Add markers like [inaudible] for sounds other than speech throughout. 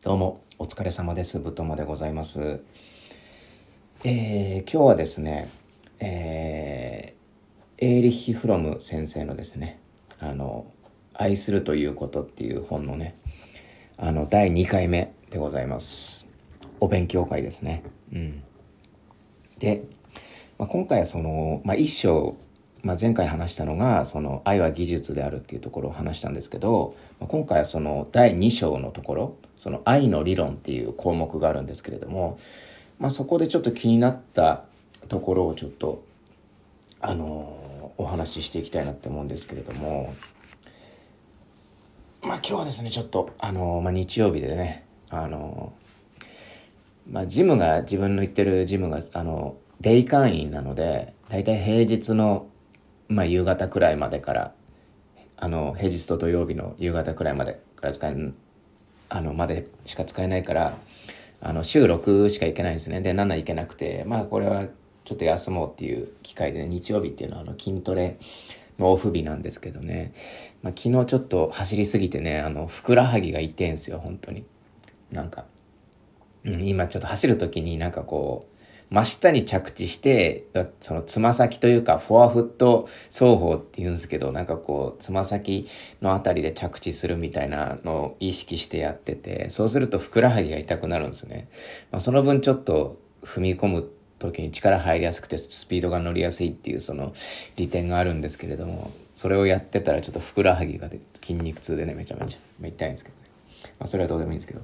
どうもお疲れ様です。ぶとまでございます。えー、今日はですねえー、エーリッヒ・フロム先生のですねあの愛するということっていう本のねあの第2回目でございます。お勉強会ですね。うん。で、まあ、今回はその、まあ、一章まあ、前回話したのがその愛は技術であるっていうところを話したんですけど、まあ、今回はその第2章のところその愛の理論っていう項目があるんですけれども、まあ、そこでちょっと気になったところをちょっとあのお話ししていきたいなって思うんですけれどもまあ今日はですねちょっとあの、まあ、日曜日でねあのまあジムが自分の行ってるジムがあのデイ会員なので大体平日のまあ、夕方くらいまでからあの平日と土曜日の夕方くらいまでから使えるあのまでしか使えないからあの週6しか行けないんですね。で7行けなくてまあこれはちょっと休もうっていう機会で、ね、日曜日っていうのはあの筋トレのオフ日なんですけどね、まあ、昨日ちょっと走りすぎてねあのふくらはぎが痛いんですよ本当に。なんか、うん、今ちょっと走る時になんかこう真下に着地して、そのつま先というか、フォアフット双方って言うんですけど、なんかこう、つま先のあたりで着地するみたいなのを意識してやってて、そうするとふくらはぎが痛くなるんですね。まあ、その分ちょっと踏み込む時に力入りやすくてスピードが乗りやすいっていうその利点があるんですけれども、それをやってたらちょっとふくらはぎが筋肉痛でね、めちゃめちゃ痛いんですけどね。まあ、それはどうでもいいんですけど。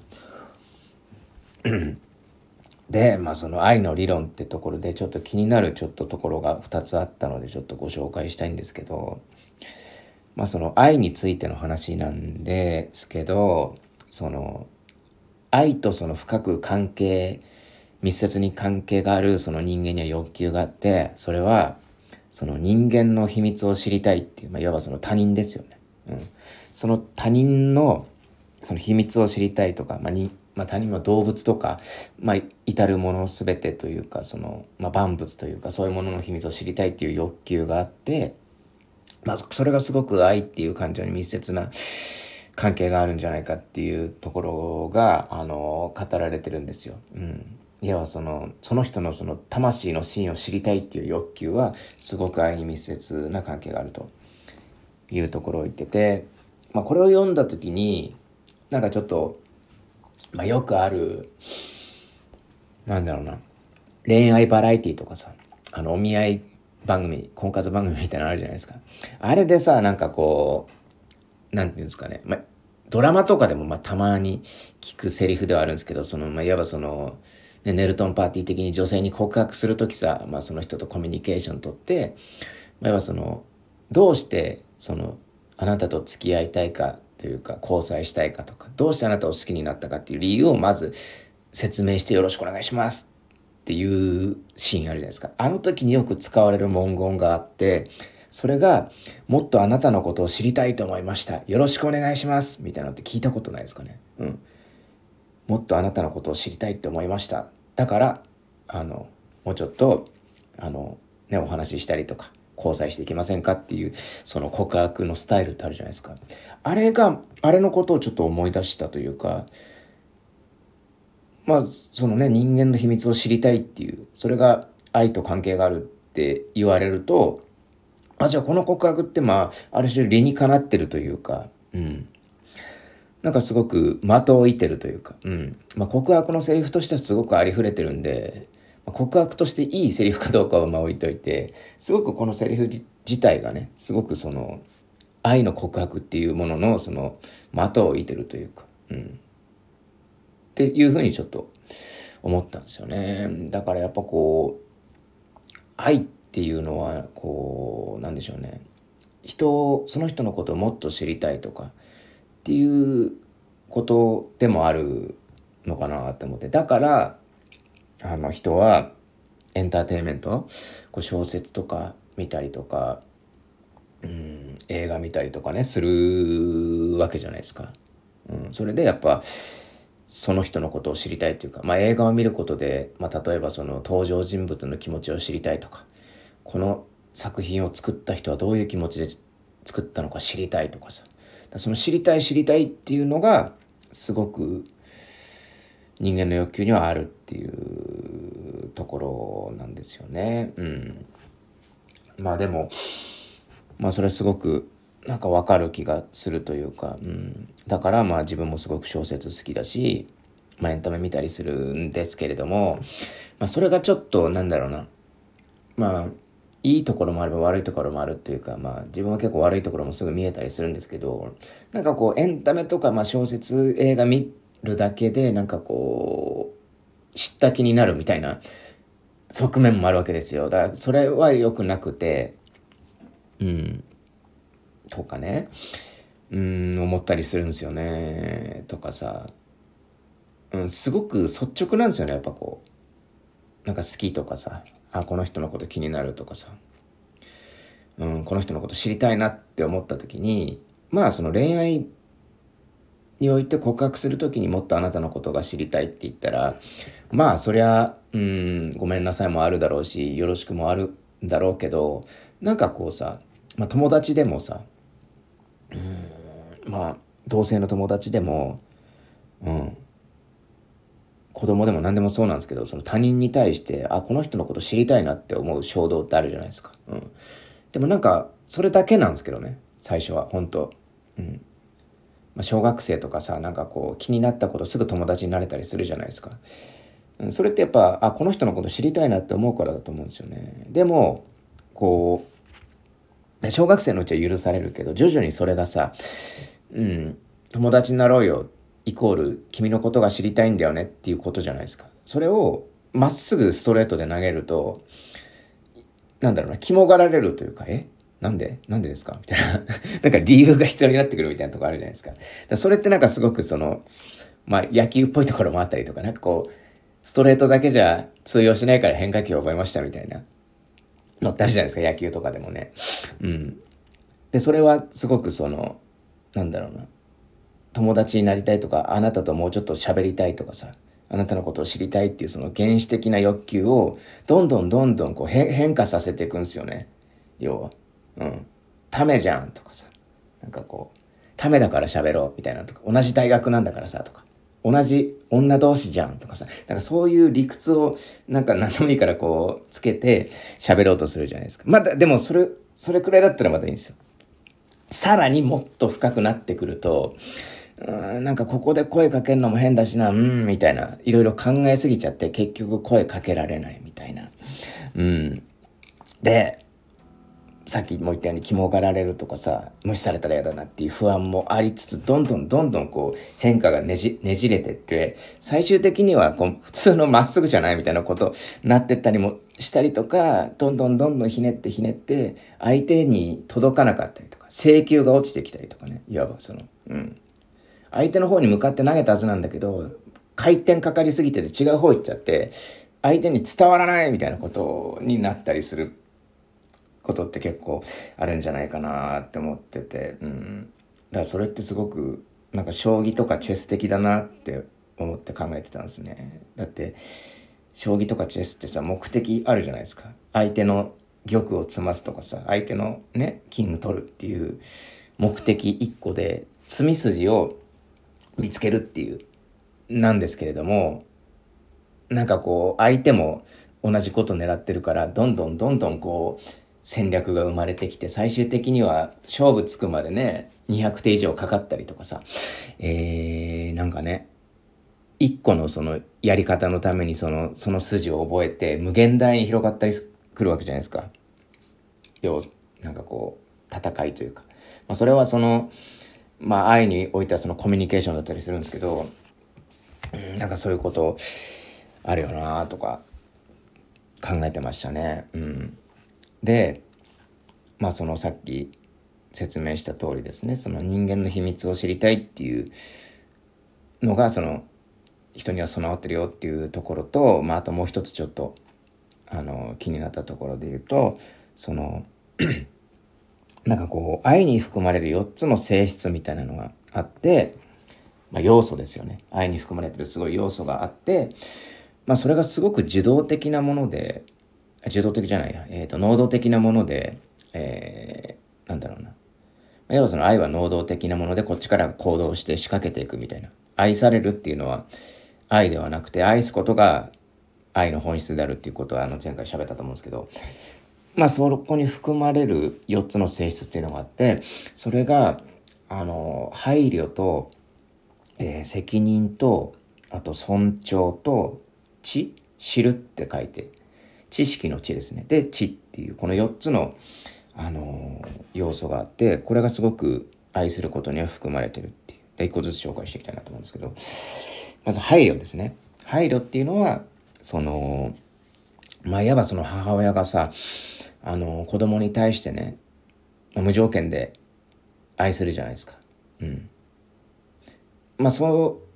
で、まあ、その愛の理論ってところでちょっと気になるちょっとところが2つあったのでちょっとご紹介したいんですけど、まあ、その愛についての話なんですけどその愛とその深く関係密接に関係があるその人間には欲求があってそれはその人間の秘密を知りたいっていう、まあ、いわばその他人ですよね。うん、その他人のその秘密を知りたいとか、まあ、にまあ、他人は動物とか、まあ、至るもの全てというかその、まあ、万物というかそういうものの秘密を知りたいっていう欲求があって、まあ、それがすごく愛っていう感情に密接な関係があるんじゃないかっていうところがあの語られてるんですよ。うん、いわばそのその人のその魂の真を知りたいっていう欲求はすごく愛に密接な関係があるというところを言ってて、まあ、これを読んだ時になんかちょっとまあ、よくある、なんだろうな、恋愛バラエティとかさ、あの、お見合い番組、婚活番組みたいなのあるじゃないですか。あれでさ、なんかこう、なんていうんですかね、まあ、ドラマとかでもまあたまに聞くセリフではあるんですけど、その、まあ、いわばその、ね、ネルトンパーティー的に女性に告白する時さ、まあ、その人とコミュニケーション取って、まあ、いわばその、どうして、その、あなたと付き合いたいかというか交際したいかとかどうしてあなたを好きになったかっていう理由をまず説明してよろしくお願いしますっていうシーンあるじゃないですか。あの時によく使われる文言があってそれがもっとあなたのことを知りたいと思いましたよろしくお願いしますみたいなのって聞いたことないですかね。うん。もっとあなたのことを知りたいって思いました。だからあのもうちょっとあのねお話ししたりとか交際していきませんかっていうその告白のスタイルってあるじゃないですかあれがあれのことをちょっと思い出したというかまあそのね人間の秘密を知りたいっていうそれが愛と関係があるって言われるとあじゃあこの告白ってまあある種理にかなってるというかうんなんかすごく的を射てるというか、うんまあ、告白のセリフとしてはすごくありふれてるんで告白としていいセリフかどうかはまあ置いといてすごくこのセリフ自体がねすごくその愛の告白っていうもののその的を射てるというか、うん、っていうふうにちょっと思ったんですよね。だからやっぱこう愛っていうのはこうなんでしょうね。人その人のことをもっと知りたいとかっていうことでもあるのかなって思って。だからあの人はエンターテインメント？こう小説とか見たりとか、うん、映画見たりとかねするわけじゃないですか。うん、それでやっぱその人のことを知りたいというか、まあ、映画を見ることで、まあ、例えばその登場人物の気持ちを知りたいとかこの作品を作った人はどういう気持ちで作ったのか知りたいとかさその知りたい知りたいっていうのがすごく人間の欲求にはあるっていうところなんですよね。うん。まあでも、まあそれすごくなんかわかる気がするというか、うん、だからまあ自分もすごく小説好きだし、まあ、エンタメ見たりするんですけれども、まあ、それがちょっとなんだろうなまあいいところもあれば悪いところもあるっていうか、まあ自分は結構悪いところもすぐ見えたりするんですけど、なんかこうエンタメとか、まあ小説、映画見るだけで、なんかこう、知った気になるみたいな側面もあるわけですよ。だからそれは良くなくて、うん、とかね、うん、思ったりするんですよね。とかさ、うん、すごく率直なんですよね、やっぱこう。なんか好きとかさ、あこの人のこと気になるとかさ、うん、この人のこと知りたいなって思った時にまあその恋愛において告白する時にもっとあなたのことが知りたいって言ったらまあそりゃうんごめんなさいもあるだろうしよろしくもあるんだろうけどなんかこうさ、まあ、友達でもさうんまあ同性の友達でもうん子供でも何でもそうなんですけどその他人に対してあこの人のこと知りたいなって思う衝動ってあるじゃないですか、うん、でもなんかそれだけなんですけどね最初は本当。うん。まあ、小学生とかさなんかこう気になったことすぐ友達になれたりするじゃないですか、うん、それってやっぱあこの人のこと知りたいなって思うからだと思うんですよね。でもこう小学生のうちは許されるけど徐々にそれがさうん友達になろうよイコール君のことが知りたいんだよねっていうことじゃないですか。それをまっすぐストレートで投げると、なんだろうな、肝がられるというか、え？なんで？なんでですか？みたいな。[laughs] なんか理由が必要になってくるみたいなとこあるじゃないですか。かそれってなんかすごくその、まあ野球っぽいところもあったりとか、なんかこう、ストレートだけじゃ通用しないから変化球を覚えましたみたいなのってあるじゃないですか、野球とかでもね。うん。で、それはすごくその、なんだろうな。友達になりたいとか、あなたともうちょっと喋りたいとかさ、あなたのことを知りたいっていうその原始的な欲求をどんどんどんどんこう変化させていくんですよね。要は。うん。ためじゃんとかさ。なんかこう、ためだから喋ろうみたいなとか、同じ大学なんだからさとか、同じ女同士じゃんとかさ、なんかそういう理屈をなんか何でもいいからこうつけて喋ろうとするじゃないですか。まだ、でもそれ、それくらいだったらまたいいんですよ。さらにもっと深くなってくると、うんなんかここで声かけるのも変だしな、うん、みたいな、いろいろ考えすぎちゃって結局声かけられないみたいな。うん。で、さっきも言ったように肝がられるとかさ、無視されたら嫌だなっていう不安もありつつ、どんどんどんどんこう変化がねじ、ねじれてって、最終的にはこう普通のまっすぐじゃないみたいなことなってったりもしたりとか、どんどんどんどんひねってひねって、相手に届かなかったりとか、請求が落ちてきたりとかね、いわばその、うん。相手の方に向かって投げたはずなんだけど、回転かかりすぎてて違う方行っちゃって、相手に伝わらないみたいなことになったりすることって結構あるんじゃないかなって思ってて、うん。だからそれってすごく、なんか将棋とかチェス的だなって思って考えてたんですね。だって、将棋とかチェスってさ、目的あるじゃないですか。相手の玉を詰ますとかさ、相手のね、キング取るっていう目的1個で、詰み筋を見つけるっていう、なんですけれども、なんかこう、相手も同じこと狙ってるから、どんどんどんどんこう、戦略が生まれてきて、最終的には勝負つくまでね、200手以上かかったりとかさ、えー、なんかね、一個のそのやり方のためにその、その筋を覚えて、無限大に広がったりするわけじゃないですか。要、なんかこう、戦いというか。まあ、それはその、まあ、愛においてはそのコミュニケーションだったりするんですけど、なんかそういうことあるよなとか考えてましたね。うん、でまあそのさっき説明した通りですねその人間の秘密を知りたいっていうのがその人には備わってるよっていうところと、まあ、あともう一つちょっとあの気になったところで言うとその [clears throat] なんかこう、愛に含まれる4つの性質みたいなのがあって、まあ、要素ですよね。愛に含まれてるすごい要素があって、まあ、それがすごく受動的なもので、受動的じゃないや、えっ、ー、と、能動的なもので、えー、なんだろうな。要はその愛は能動的なもので、こっちから行動して仕掛けていくみたいな。愛されるっていうのは、愛ではなくて愛すことが愛の本質であるっていうことはあの前回喋ったと思うんですけどまあそこに含まれる4つの性質っていうのがあってそれがあの配慮と、えー、責任とあと尊重と知知るって書いて知識の知ですねで知っていうこの4つの、あのー、要素があってこれがすごく愛することには含まれてるっていうで一個ずつ紹介していきたいなと思うんですけどまず配慮ですね配慮っていうのはそのまあいわばその母親がさあの子供に対してね無条件で愛するじゃないですか。うん。まあそう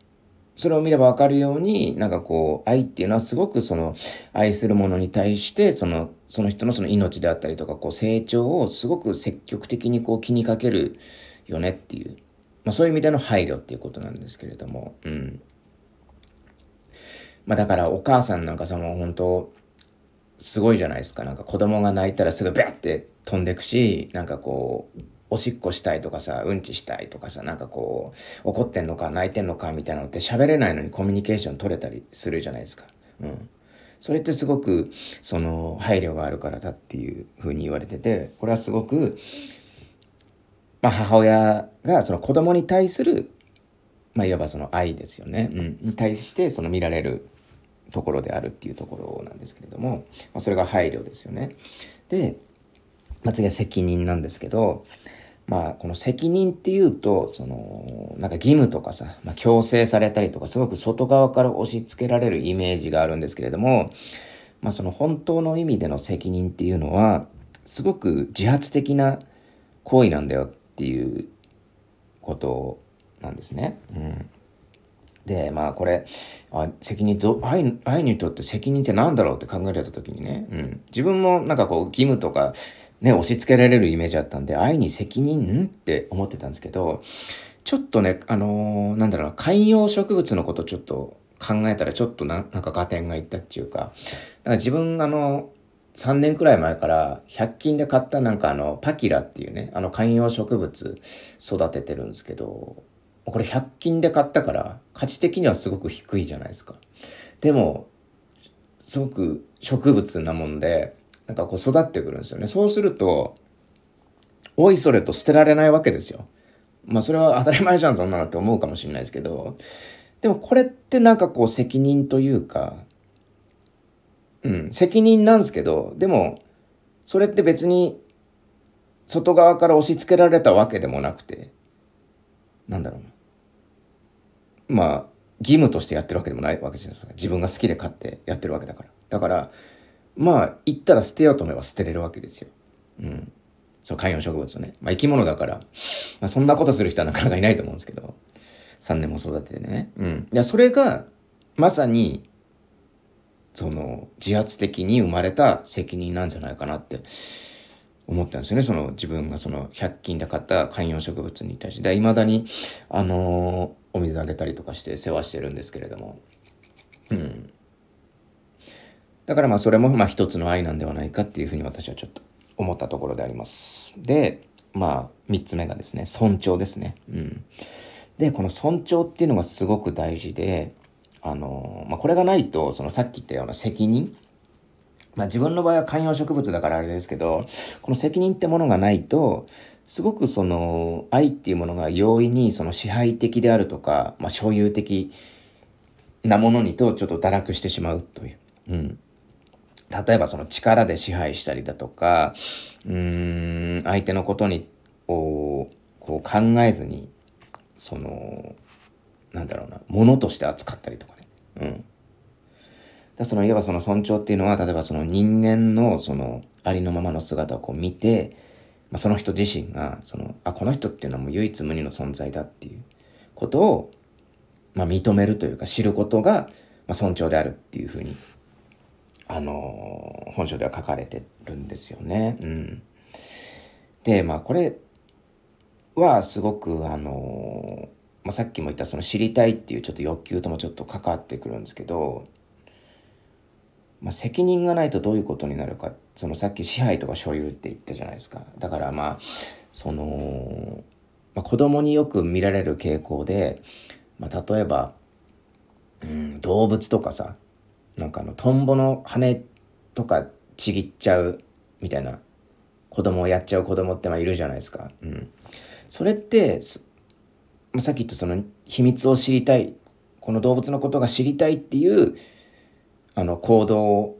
それを見ればわかるようになんかこう愛っていうのはすごくその愛するものに対してそのその人のその命であったりとかこう成長をすごく積極的にこう気にかけるよねっていう、まあ、そういう意味での配慮っていうことなんですけれども、うん。まあだからお母さんなんかさもう本当すごいじゃないですか。なんか子供が泣いたらすぐビャって飛んでくし、なんかこう、おしっこしたいとかさ、うんちしたいとかさ、なんかこう、怒ってんのか泣いてんのかみたいなのって喋れないのにコミュニケーション取れたりするじゃないですか。うん。それってすごく、その、配慮があるからだっていうふうに言われてて、これはすごく、まあ母親がその子供に対する、まあいわばその愛ですよね。うん。に対してその見られるところであるっていうところなんですけれども、まあ、それが配慮ですよね。で、まあ、次は責任なんですけど、まあ、この責任っていうと、その、なんか義務とかさ、まあ、強制されたりとか、すごく外側から押し付けられるイメージがあるんですけれども、まあ、その本当の意味での責任っていうのは、すごく自発的な行為なんだよっていうことなんですね。うん。で、まあこれ、あ責任と、愛愛にとって責任って何だろうって考えられた時にね、うん、自分もなんかこう義務とかね、押し付けられるイメージあったんで、愛に責任って思ってたんですけど、ちょっとね、あのー、なんだろう、観葉植物のことちょっと考えたらちょっとな、なんか合点がいったっていうか、か自分あの、3年くらい前から100均で買ったなんかあのパキラっていうね、あの観葉植物育ててるんですけど、これ100均で買ったから価値的にはすごく低いじゃないですか。でも、すごく植物なもんで、なんかこう育ってくるんですよね。そうすると、おいそれと捨てられないわけですよ。まあそれは当たり前じゃん、そんなのって思うかもしれないですけど、でもこれってなんかこう責任というか、うん、責任なんですけど、でも、それって別に外側から押し付けられたわけでもなくて、なんだろうな。まあ、義務としてやってるわけでもないわけじゃないですか。自分が好きで買ってやってるわけだから。だから、まあ、言ったら捨てようと思えば捨てれるわけですよ。うん。そう、観葉植物ね。まあ、生き物だから、まあ、そんなことする人はなかなかいないと思うんですけど、3年も育ててね。うん。いや、それが、まさに、その、自発的に生まれた責任なんじゃないかなって思ったんですよね。その自分がその100均で買った観葉植物に対して。いまだに、あのーお水あげたりとかして世話してるんですけれども。うん。だからまあそれもまあ一つの愛なんではないかっていうふうに私はちょっと思ったところであります。で、まあ三つ目がですね、尊重ですね。うん。で、この尊重っていうのがすごく大事で、あの、まあこれがないと、そのさっき言ったような責任、まあ自分の場合は観葉植物だからあれですけど、この責任ってものがないと、すごくその愛っていうものが容易にその支配的であるとか、まあ、所有的なものにとちょっと堕落してしまうという。うん。例えばその力で支配したりだとか、うーん、相手のことに、を、こう考えずに、その、なんだろうな、ものとして扱ったりとかね。うん。だその、いわばその尊重っていうのは、例えばその人間のそのありのままの姿をこう見て、まあ、その人自身が、その、あ、この人っていうのはもう唯一無二の存在だっていうことを、まあ、認めるというか知ることが、まあ、尊重であるっていうふうに、あの、本書では書かれてるんですよね。うん。で、まあ、これはすごく、あの、まあ、さっきも言ったその知りたいっていうちょっと欲求ともちょっと関わってくるんですけど、まあ、責任がないとどういうことになるかそのさっき支配とか所有って言ったじゃないですかだからまあその、まあ、子供によく見られる傾向で、まあ、例えばうん動物とかさなんかあのトンボの羽とかちぎっちゃうみたいな子供をやっちゃう子供ってまあいるじゃないですか。うん、それってまあ、さっき言ったその秘密を知りたいこの動物のことが知りたいっていうあの行動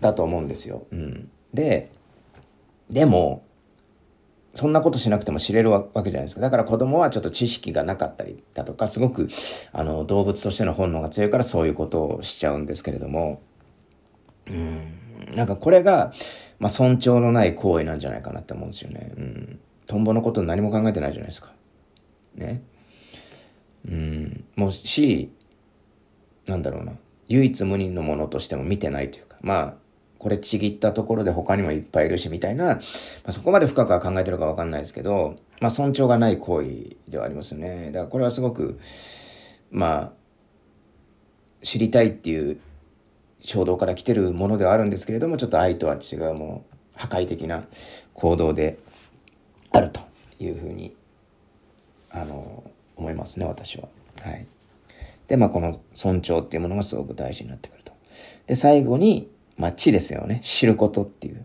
だと思うんですよ。うん、ででもそんなことしなくても知れるわけじゃないですか。だから子供はちょっと知識がなかったりだとか、すごくあの動物としての本能が強いからそういうことをしちゃうんですけれども、うん、なんかこれが、まあ、尊重のない行為なんじゃないかなって思うんですよね。うん。トンボのこと何も考えてないじゃないですか。ね。うん。もし、なんだろうな。唯一無二のものとしても見てないというか、まあ、これちぎったところで他にもいっぱいいるしみたいな、まあ、そこまで深くは考えてるかわかんないですけど、まあ、尊重がない行為ではありますね。だからこれはすごく、まあ、知りたいっていう衝動から来てるものではあるんですけれども、ちょっと愛とは違うもう破壊的な行動であるというふうに、あの、思いますね、私は。はい。で、まあ、この尊重っていうものがすごく大事になってくると。で、最後に、まあ、知ですよね。知ることっていう。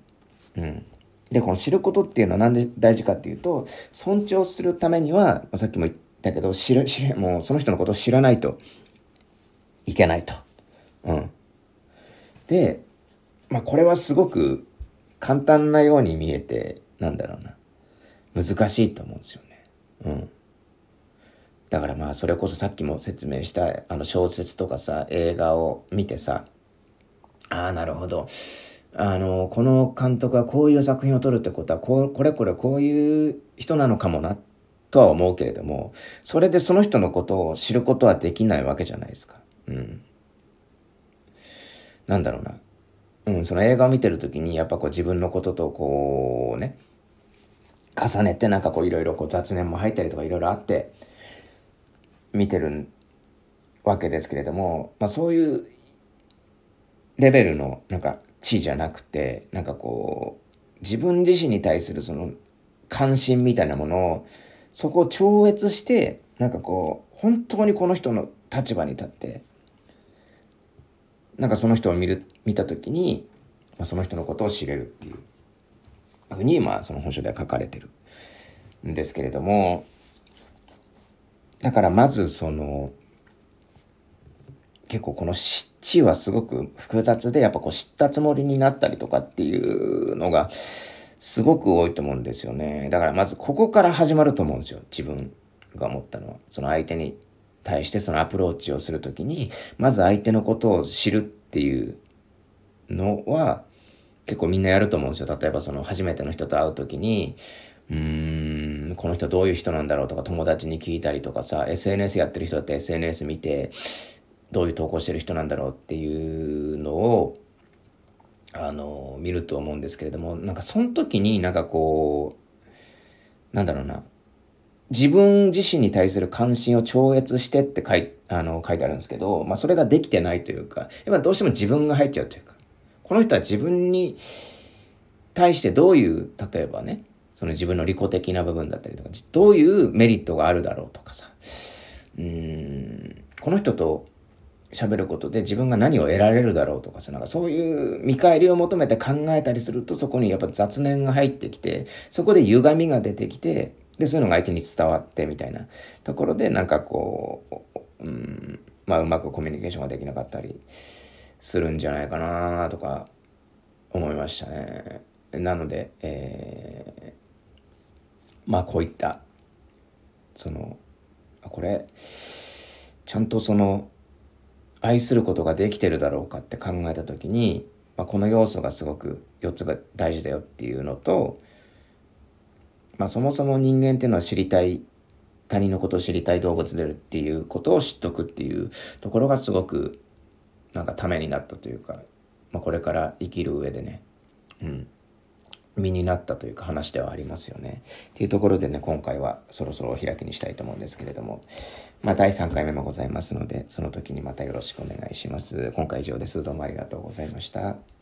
うん。で、この知ることっていうのはなんで大事かっていうと、尊重するためには、まあ、さっきも言ったけど、知る、知る、もうその人のことを知らないといけないと。うん。で、まあ、これはすごく簡単なように見えて、なんだろうな。難しいと思うんですよね。うん。だからまあそれこそさっきも説明したあの小説とかさ映画を見てさああ、なるほど。あの、この監督はこういう作品を撮るってことは、ここれこれこういう人なのかもな、とは思うけれども、それでその人のことを知ることはできないわけじゃないですか。うん。なんだろうな。うん、その映画を見てる時に、やっぱこう自分のこととこうね、重ねてなんかこういろいろこう雑念も入ったりとかいろいろあって、見てるわけですけれども、まあそういうレベルのなんか地じゃなくて、なんかこう、自分自身に対するその関心みたいなものを、そこを超越して、なんかこう、本当にこの人の立場に立って、なんかその人を見る、見た時に、まあ、その人のことを知れるっていうふうに、まあその本書では書かれてる。んですけれども、だからまずその、結構この知はすごく複雑で、やっぱこう知ったつもりになったりとかっていうのがすごく多いと思うんですよね。だからまずここから始まると思うんですよ。自分が思ったのは。その相手に対してそのアプローチをするときに、まず相手のことを知るっていうのは結構みんなやると思うんですよ。例えばその初めての人と会うときに、うーん、この人どういう人なんだろうとか友達に聞いたりとかさ、SNS やってる人だって SNS 見て、どういう投稿してる人なんだろうっていうのをあの見ると思うんですけれどもなんかその時になんかこうなんだろうな。自分自身に対する関心を超越してって書いあの書いてあるんですけど、まあ、それができてないというかやっぱどうしても自分が入っちゃうというかこの人は自分に対してどういう例えばねその自分の利己的な部分だったりとかどういうメリットがあるだろうとかさうんこの人と喋ることで自分が何を得られるだろうとかさ、なんかそういう見返りを求めて考えたりするとそこにやっぱ雑念が入ってきて、そこで歪みが出てきて、で、そういうのが相手に伝わってみたいなところでなんかこう、うん、まあうまくコミュニケーションができなかったりするんじゃないかなとか思いましたね。なので、えー、まあこういった、その、これ、ちゃんとその、愛することができてるだろうかって考えた時に、まあ、この要素がすごく4つが大事だよっていうのと、まあ、そもそも人間っていうのは知りたい他人のことを知りたい動物でるっていうことを知っとくっていうところがすごくなんかためになったというか、まあ、これから生きる上でね、うん、身になったというか話ではありますよね。っていうところでね、今回はそろそろお開きにしたいと思うんですけれども、まあ第3回目もございますので、その時にまたよろしくお願いします。今回以上です。どうもありがとうございました。